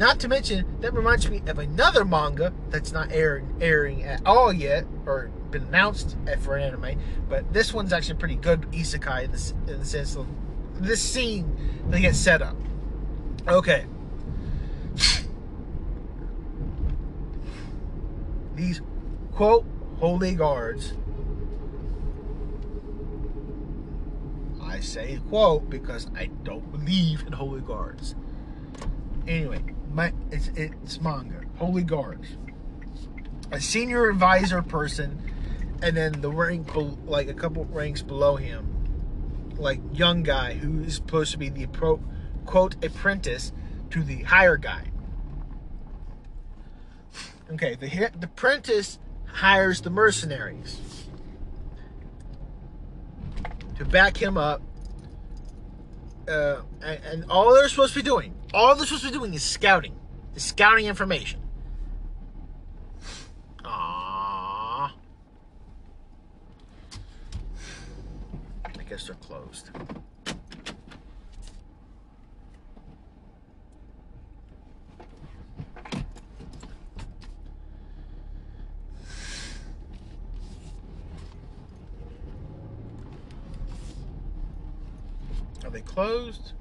Not to mention, that reminds me of another manga that's not airing, airing at all yet, or been announced for an anime, but this one's actually pretty good isekai in, this, in the sense of this scene that gets set up. Okay. These quote holy guards. I say quote because I don't believe in holy guards. Anyway, it's it's manga. Holy guards. A senior advisor person and then the rank like a couple ranks below him like young guy who is supposed to be the pro, quote apprentice to the higher guy okay the, the apprentice hires the mercenaries to back him up uh, and, and all they're supposed to be doing all they're supposed to be doing is scouting is scouting information Aww. I guess they're closed. Are they closed?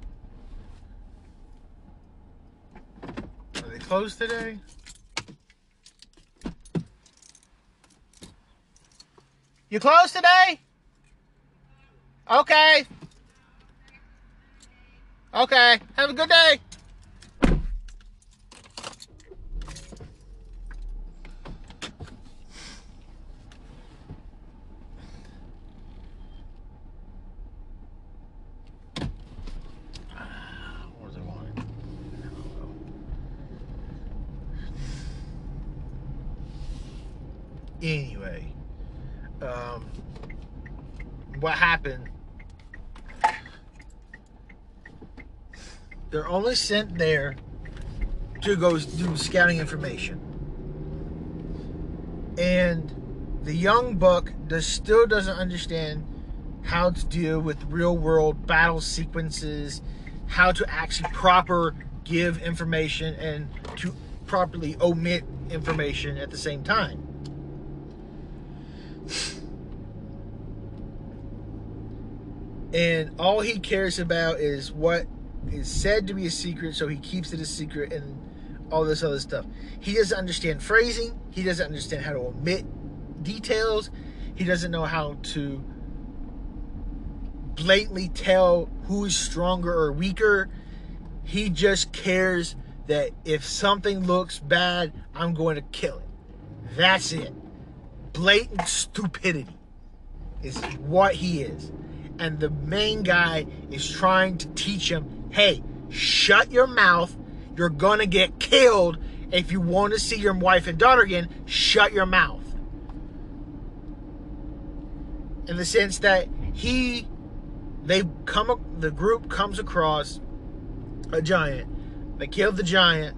Are they closed today? You closed today? Okay. Okay. Have a good day. Anyway, um, what happened They're sent there to go do scouting information. And the young buck does still doesn't understand how to deal with real world battle sequences, how to actually proper give information and to properly omit information at the same time. And all he cares about is what is said to be a secret, so he keeps it a secret and all this other stuff. He doesn't understand phrasing. He doesn't understand how to omit details. He doesn't know how to blatantly tell who is stronger or weaker. He just cares that if something looks bad, I'm going to kill it. That's it. Blatant stupidity is what he is. And the main guy is trying to teach him hey, shut your mouth. You're going to get killed. If you want to see your wife and daughter again, shut your mouth. In the sense that he, they come, the group comes across a giant. They kill the giant.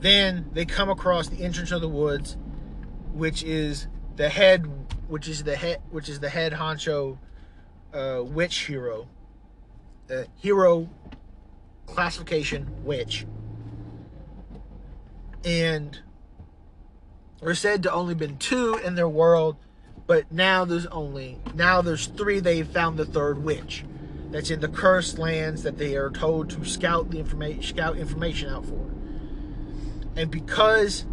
Then they come across the entrance of the woods which is the head, which is the head, which is the head honcho uh, witch hero, uh, hero classification witch, and are said to only been two in their world, but now there's only now there's three. They've found the third witch that's in the cursed lands that they are told to scout the information scout information out for. And because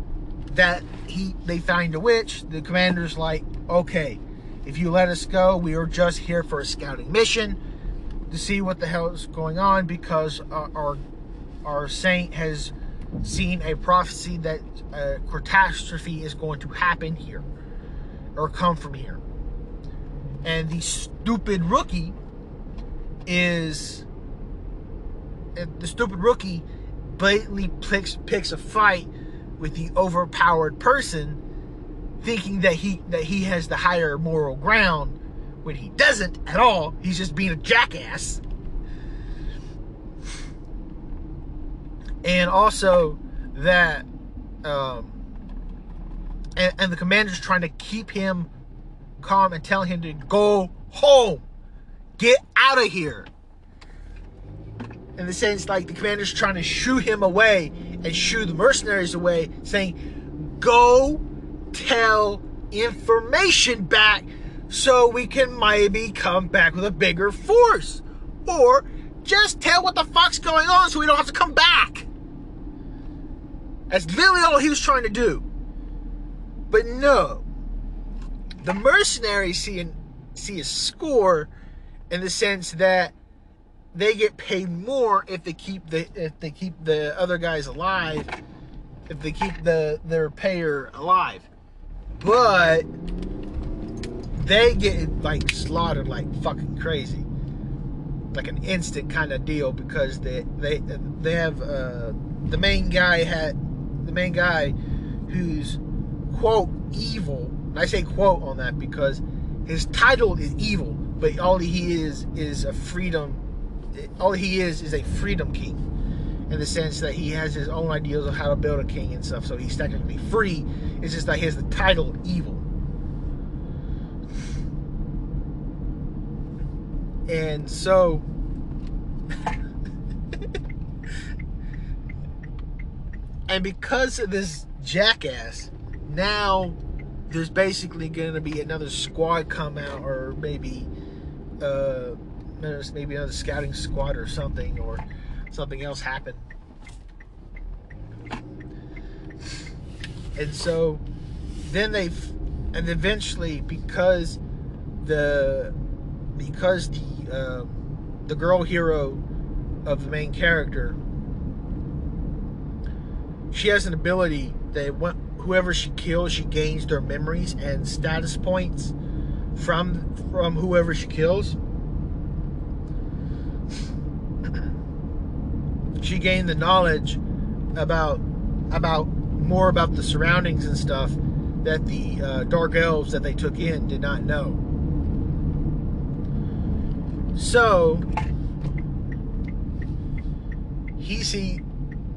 that he they find a witch, the commander's like, okay, if you let us go, we are just here for a scouting mission to see what the hell is going on because our our, our saint has seen a prophecy that a catastrophe is going to happen here or come from here. And the stupid rookie is uh, the stupid rookie blatantly picks picks a fight with the overpowered person thinking that he that he has the higher moral ground when he doesn't at all he's just being a jackass. And also that um and, and the commander's trying to keep him calm and tell him to go home. Get out of here. In the sense like the commander's trying to shoo him away and shoo the mercenaries away, saying, Go tell information back so we can maybe come back with a bigger force. Or just tell what the fuck's going on so we don't have to come back. That's literally all he was trying to do. But no. The mercenaries see, an, see a score in the sense that they get paid more if they keep the if they keep the other guys alive, if they keep the their payer alive. But they get like slaughtered like fucking crazy. Like an instant kind of deal because they they they have uh, the main guy had the main guy who's quote evil. And I say quote on that because his title is evil, but all he is is a freedom all he is is a freedom king in the sense that he has his own ideas of how to build a king and stuff. So he's technically free. It's just that he has the title evil. And so and because of this jackass, now there's basically going to be another squad come out or maybe uh maybe another scouting squad or something, or something else happened. And so then they, and eventually because the because the uh, the girl hero of the main character, she has an ability that whoever she kills, she gains their memories and status points from from whoever she kills. she gained the knowledge about about more about the surroundings and stuff that the uh, dark elves that they took in did not know. So he see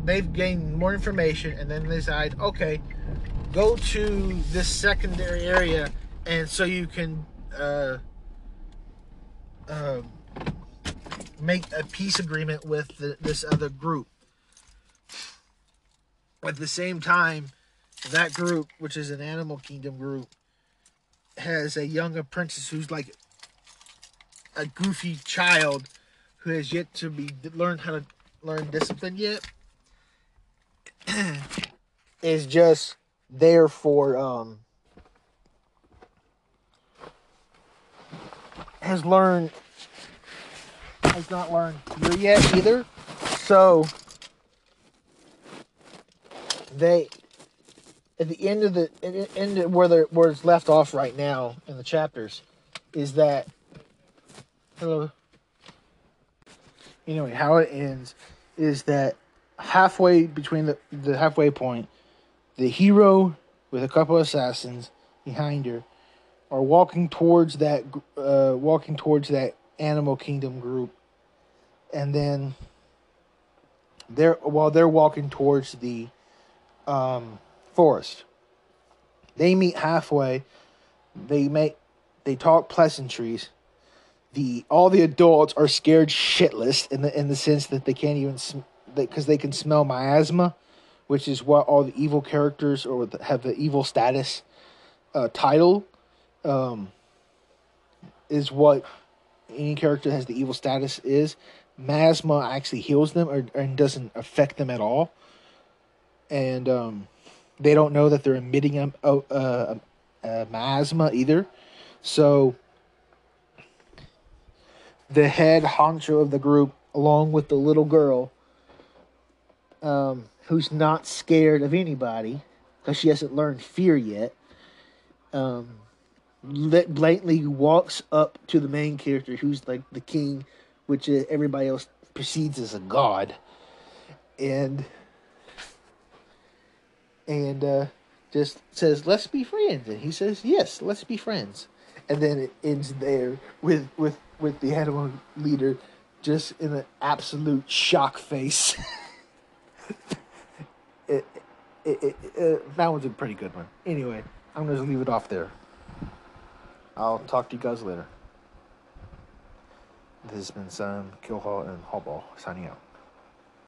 they've gained more information and then they decide, okay, go to this secondary area and so you can uh, uh, make a peace agreement with the, this other group. At the same time, that group, which is an animal kingdom group, has a young apprentice who's like a goofy child who has yet to be learn how to learn discipline yet. is just there for um has learned has not learned here yet either. So they at the end of the end of where the where it's left off right now in the chapters is that hello anyway how it ends is that halfway between the the halfway point the hero with a couple assassins behind her are walking towards that uh, walking towards that animal kingdom group and then they're while they're walking towards the um, forest, They meet halfway. They make they talk pleasantries. The all the adults are scared shitless in the in the sense that they can't even because they can smell miasma, which is what all the evil characters or have the evil status uh, title um, is what any character has the evil status is. Miasma actually heals them or and doesn't affect them at all, and um, they don't know that they're emitting a, a, a, a miasma either. So the head honcho of the group, along with the little girl, um, who's not scared of anybody because she hasn't learned fear yet, um, blatantly walks up to the main character, who's like the king, which everybody else perceives as a god, and and uh, just says, "Let's be friends," and he says, "Yes, let's be friends." And then it ends there with with with the animal leader just in an absolute shock face. it, it, it, it, that one's a pretty good one. Anyway, I'm going to leave it off there. I'll talk to you guys later. This has been Sam Killhall and Hallball signing out.